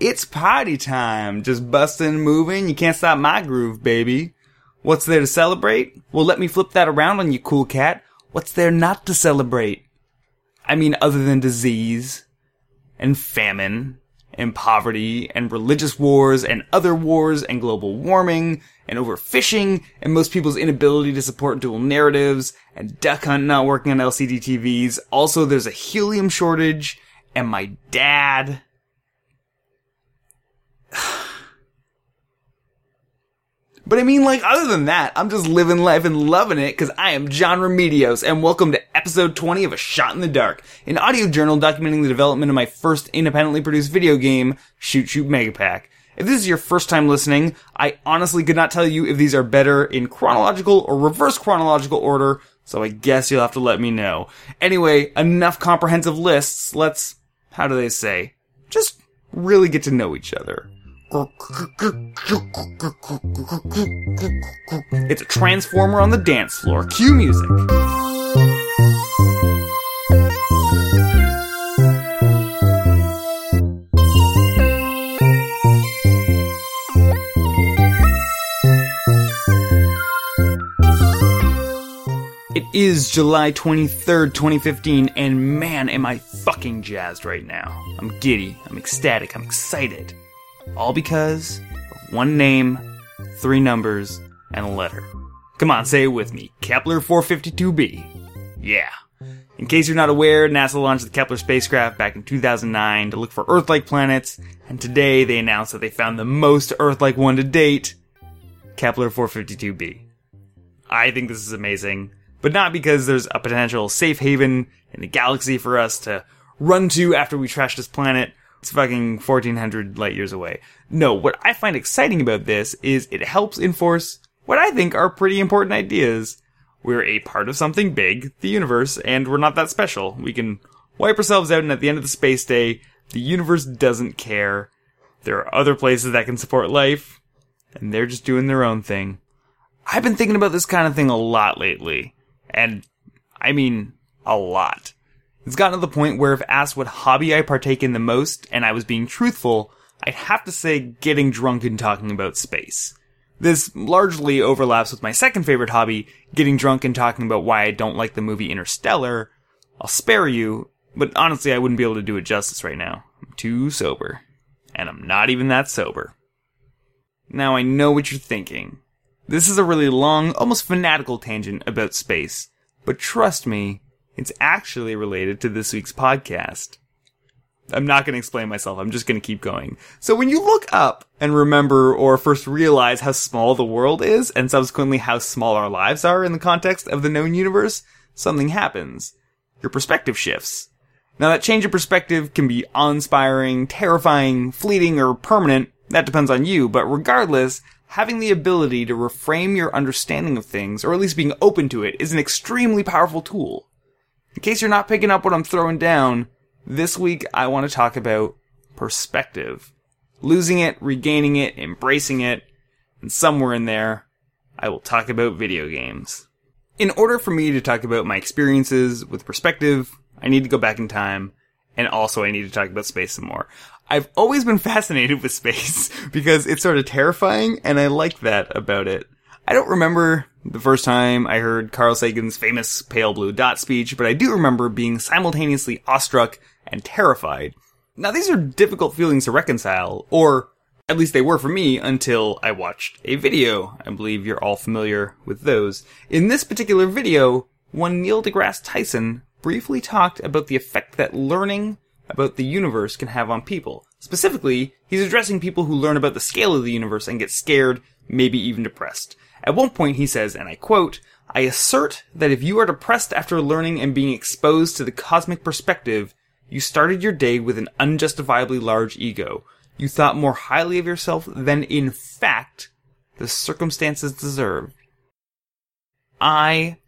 It's party time. Just busting moving. You can't stop my groove, baby. What's there to celebrate? Well, let me flip that around on you, cool cat. What's there not to celebrate? I mean, other than disease and famine and poverty and religious wars and other wars and global warming and overfishing and most people's inability to support dual narratives and duck hunt not working on LCD TVs. Also, there's a helium shortage and my dad. But I mean, like, other than that, I'm just living life and loving it because I am Jon Remedios and welcome to episode 20 of A Shot in the Dark, an audio journal documenting the development of my first independently produced video game, Shoot Shoot Megapack. If this is your first time listening, I honestly could not tell you if these are better in chronological or reverse chronological order, so I guess you'll have to let me know. Anyway, enough comprehensive lists, let's, how do they say, just really get to know each other. It's a transformer on the dance floor. Cue music. It is July 23rd, 2015, and man, am I fucking jazzed right now. I'm giddy, I'm ecstatic, I'm excited. All because of one name, three numbers, and a letter. Come on, say it with me. Kepler 452b. Yeah. In case you're not aware, NASA launched the Kepler spacecraft back in 2009 to look for Earth-like planets, and today they announced that they found the most Earth-like one to date, Kepler 452b. I think this is amazing, but not because there's a potential safe haven in the galaxy for us to run to after we trash this planet. It's fucking 1400 light years away. No, what I find exciting about this is it helps enforce what I think are pretty important ideas. We're a part of something big, the universe, and we're not that special. We can wipe ourselves out and at the end of the space day, the universe doesn't care. There are other places that can support life, and they're just doing their own thing. I've been thinking about this kind of thing a lot lately. And I mean, a lot. It's gotten to the point where if asked what hobby I partake in the most, and I was being truthful, I'd have to say getting drunk and talking about space. This largely overlaps with my second favorite hobby, getting drunk and talking about why I don't like the movie Interstellar. I'll spare you, but honestly I wouldn't be able to do it justice right now. I'm too sober. And I'm not even that sober. Now I know what you're thinking. This is a really long, almost fanatical tangent about space, but trust me, it's actually related to this week's podcast. I'm not going to explain myself, I'm just going to keep going. So when you look up and remember or first realize how small the world is, and subsequently how small our lives are in the context of the known universe, something happens. Your perspective shifts. Now that change of perspective can be awe-inspiring, terrifying, fleeting, or permanent, that depends on you, but regardless, having the ability to reframe your understanding of things, or at least being open to it, is an extremely powerful tool. In case you're not picking up what I'm throwing down, this week I want to talk about perspective. Losing it, regaining it, embracing it, and somewhere in there, I will talk about video games. In order for me to talk about my experiences with perspective, I need to go back in time, and also I need to talk about space some more. I've always been fascinated with space because it's sort of terrifying and I like that about it. I don't remember the first time I heard Carl Sagan's famous pale blue dot speech, but I do remember being simultaneously awestruck and terrified. Now these are difficult feelings to reconcile, or at least they were for me until I watched a video. I believe you're all familiar with those. In this particular video, one Neil deGrasse Tyson briefly talked about the effect that learning about the universe can have on people. Specifically, he's addressing people who learn about the scale of the universe and get scared, maybe even depressed. At one point he says, and I quote, I assert that if you are depressed after learning and being exposed to the cosmic perspective, you started your day with an unjustifiably large ego. You thought more highly of yourself than in fact the circumstances deserve. I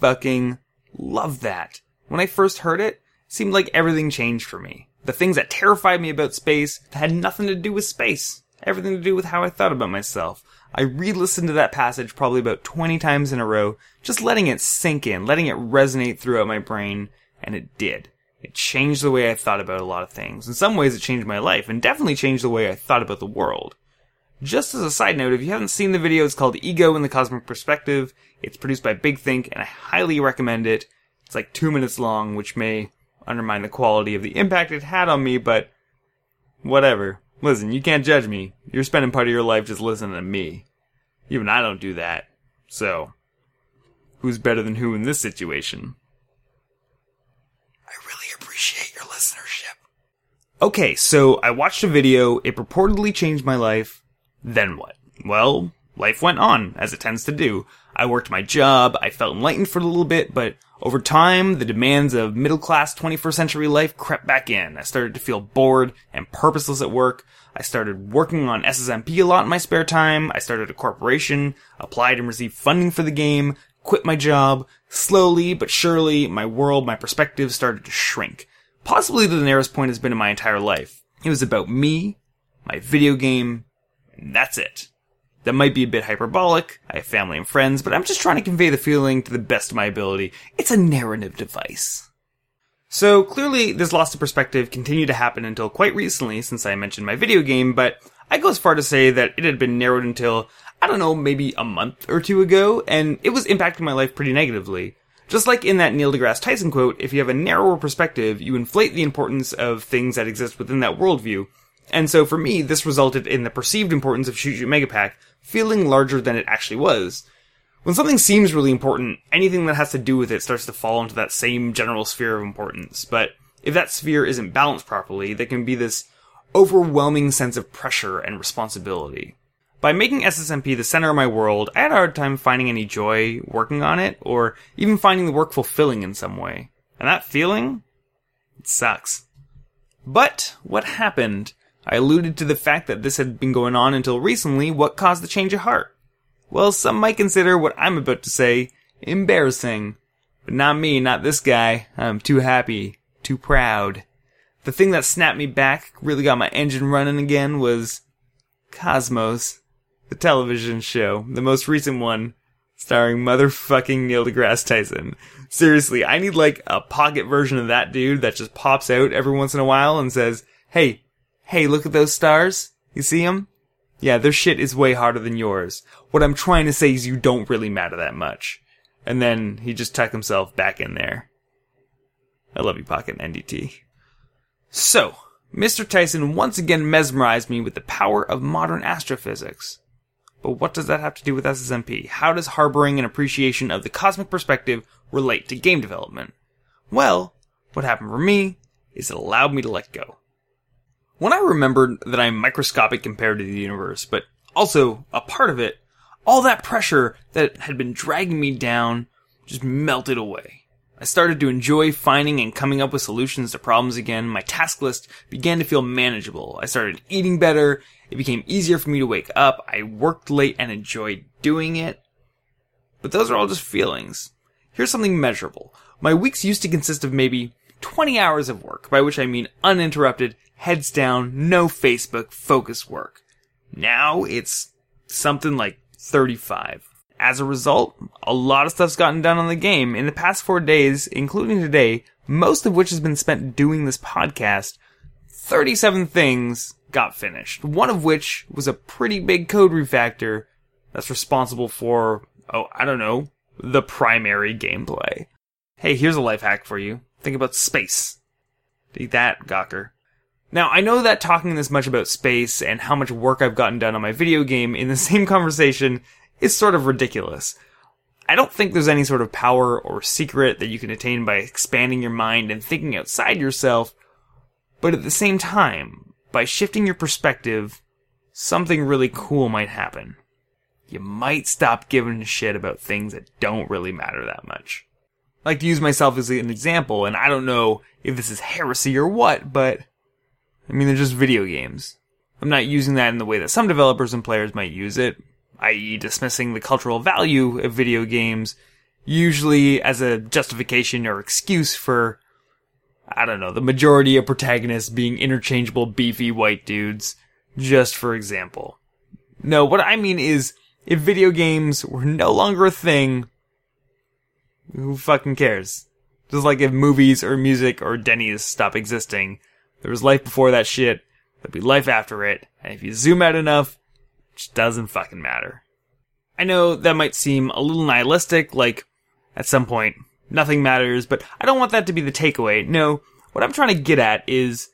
fucking love that. When I first heard it, it seemed like everything changed for me. The things that terrified me about space had nothing to do with space. Everything to do with how I thought about myself. I re-listened to that passage probably about 20 times in a row, just letting it sink in, letting it resonate throughout my brain, and it did. It changed the way I thought about a lot of things. In some ways, it changed my life, and definitely changed the way I thought about the world. Just as a side note, if you haven't seen the video, it's called Ego in the Cosmic Perspective. It's produced by Big Think, and I highly recommend it. It's like two minutes long, which may undermine the quality of the impact it had on me, but whatever. Listen, you can't judge me. You're spending part of your life just listening to me. Even I don't do that. So, who's better than who in this situation? I really appreciate your listenership. Okay, so I watched a video, it purportedly changed my life. Then what? Well, life went on, as it tends to do. I worked my job, I felt enlightened for a little bit, but over time, the demands of middle class 21st century life crept back in. I started to feel bored and purposeless at work. I started working on SSMP a lot in my spare time. I started a corporation, applied and received funding for the game, quit my job. Slowly but surely, my world, my perspective started to shrink. Possibly the nearest point has been in my entire life. It was about me, my video game, and that's it. That might be a bit hyperbolic. I have family and friends, but I'm just trying to convey the feeling to the best of my ability. It's a narrative device. So clearly, this loss of perspective continued to happen until quite recently, since I mentioned my video game, but I go as far to say that it had been narrowed until, I don't know, maybe a month or two ago, and it was impacting my life pretty negatively. Just like in that Neil deGrasse Tyson quote, if you have a narrower perspective, you inflate the importance of things that exist within that worldview. And so for me, this resulted in the perceived importance of Shoot Shoot Megapack feeling larger than it actually was. When something seems really important, anything that has to do with it starts to fall into that same general sphere of importance. But if that sphere isn't balanced properly, there can be this overwhelming sense of pressure and responsibility. By making SSMP the center of my world, I had a hard time finding any joy working on it, or even finding the work fulfilling in some way. And that feeling? It sucks. But, what happened? I alluded to the fact that this had been going on until recently. What caused the change of heart? Well, some might consider what I'm about to say embarrassing. But not me, not this guy. I'm too happy, too proud. The thing that snapped me back, really got my engine running again, was Cosmos, the television show, the most recent one, starring motherfucking Neil deGrasse Tyson. Seriously, I need like a pocket version of that dude that just pops out every once in a while and says, hey, hey, look at those stars. You see them? Yeah, their shit is way harder than yours. What I'm trying to say is you don't really matter that much. And then he just tucked himself back in there. I love you, Pocket NDT. So, Mr. Tyson once again mesmerized me with the power of modern astrophysics. But what does that have to do with SSMP? How does harboring an appreciation of the cosmic perspective relate to game development? Well, what happened for me is it allowed me to let go. When I remembered that I'm microscopic compared to the universe, but also a part of it, all that pressure that had been dragging me down just melted away. I started to enjoy finding and coming up with solutions to problems again. My task list began to feel manageable. I started eating better. It became easier for me to wake up. I worked late and enjoyed doing it. But those are all just feelings. Here's something measurable. My weeks used to consist of maybe 20 hours of work, by which I mean uninterrupted, heads down, no Facebook, focus work. Now it's something like 35. As a result, a lot of stuff's gotten done on the game. In the past four days, including today, most of which has been spent doing this podcast, 37 things got finished. One of which was a pretty big code refactor that's responsible for, oh, I don't know, the primary gameplay. Hey, here's a life hack for you. Think about space. Take that, Gawker. Now, I know that talking this much about space and how much work I've gotten done on my video game in the same conversation is sort of ridiculous. I don't think there's any sort of power or secret that you can attain by expanding your mind and thinking outside yourself, but at the same time, by shifting your perspective, something really cool might happen. You might stop giving a shit about things that don't really matter that much. Like to use myself as an example, and I don't know if this is heresy or what, but I mean, they're just video games. I'm not using that in the way that some developers and players might use it, i.e., dismissing the cultural value of video games, usually as a justification or excuse for, I don't know, the majority of protagonists being interchangeable beefy white dudes, just for example. No, what I mean is, if video games were no longer a thing, who fucking cares? Just like if movies or music or Denny's stop existing, there was life before that shit, there'll be life after it, and if you zoom out enough, it just doesn't fucking matter. I know that might seem a little nihilistic, like, at some point, nothing matters, but I don't want that to be the takeaway. No, what I'm trying to get at is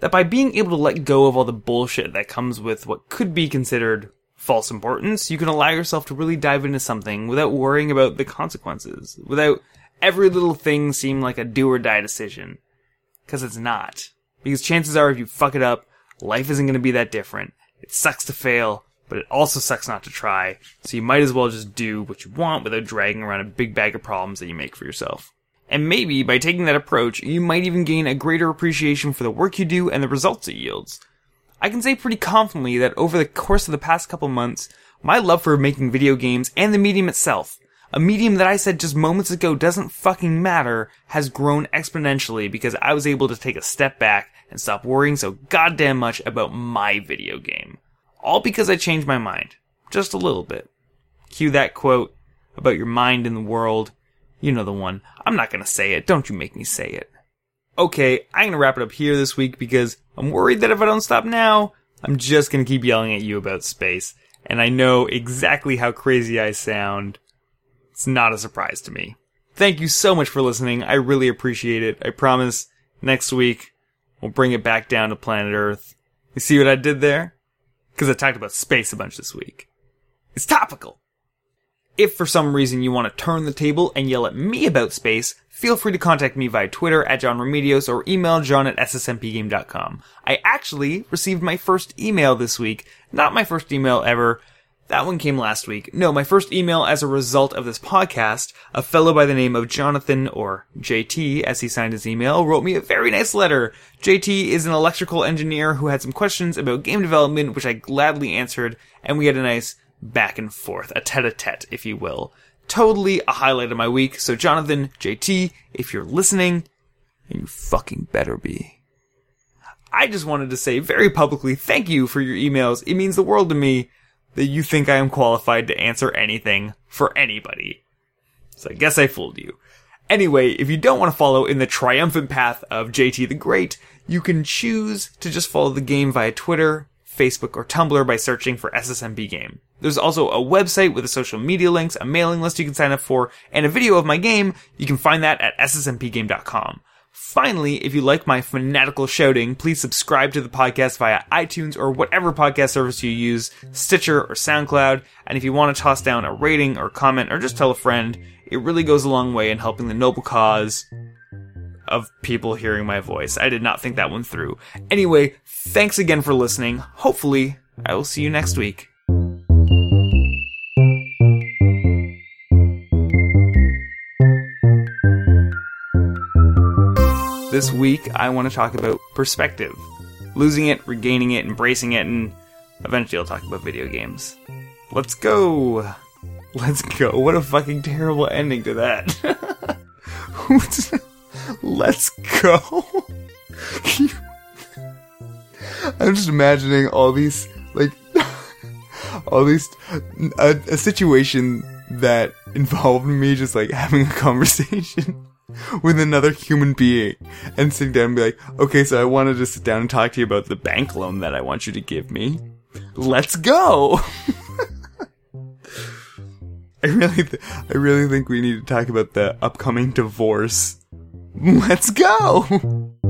that by being able to let go of all the bullshit that comes with what could be considered false importance, you can allow yourself to really dive into something without worrying about the consequences, without every little thing seem like a do or die decision. Cause it's not. Because chances are if you fuck it up, life isn't gonna be that different. It sucks to fail, but it also sucks not to try, so you might as well just do what you want without dragging around a big bag of problems that you make for yourself. And maybe by taking that approach, you might even gain a greater appreciation for the work you do and the results it yields. I can say pretty confidently that over the course of the past couple months, my love for making video games and the medium itself, a medium that I said just moments ago doesn't fucking matter, has grown exponentially because I was able to take a step back and stop worrying so goddamn much about my video game. All because I changed my mind. Just a little bit. Cue that quote about your mind in the world. You know the one. I'm not gonna say it. Don't you make me say it. Okay, I'm gonna wrap it up here this week because I'm worried that if I don't stop now, I'm just gonna keep yelling at you about space. And I know exactly how crazy I sound. It's not a surprise to me. Thank you so much for listening. I really appreciate it. I promise next week we'll bring it back down to planet Earth. You see what I did there? Because I talked about space a bunch this week. It's topical. If for some reason you want to turn the table and yell at me about space, feel free to contact me via Twitter at Jon Remedios or email john at ssmpgame.com. I actually received my first email this week. Not my first email ever. That one came last week. No, my first email as a result of this podcast. A fellow by the name of Jonathan, or JT, as he signed his email, wrote me a very nice letter. JT is an electrical engineer who had some questions about game development, which I gladly answered, and we had a nice back and forth, a tete-a-tete, if you will. Totally a highlight of my week. So Jonathan, JT, if you're listening, and you fucking better be. I just wanted to say very publicly thank you for your emails. It means the world to me that you think I am qualified to answer anything for anybody. So I guess I fooled you. Anyway, if you don't want to follow in the triumphant path of JT the Great, you can choose to just follow the game via Twitter, Facebook, or Tumblr by searching for SSMP Game. There's also a website with the social media links, a mailing list you can sign up for, and a video of my game. You can find that at ssmpgame.com. Finally, if you like my fanatical shouting, please subscribe to the podcast via iTunes or whatever podcast service you use, Stitcher or SoundCloud. And if you want to toss down a rating or comment or just tell a friend, it really goes a long way in helping the noble cause of people hearing my voice. I did not think that one through. Anyway, thanks again for listening. Hopefully, I will see you next week. This week, I want to talk about perspective. Losing it, regaining it, embracing it, and eventually I'll talk about video games. Let's go! Let's go. What a fucking terrible ending to that. Let's go. I'm just imagining all these, like, all these, a, a situation that involved me just like having a conversation with another human being and sit down and be like, okay, so I wanted to sit down and talk to you about the bank loan that I want you to give me. Let's go. I really, th- I really think we need to talk about the upcoming divorce. Let's go.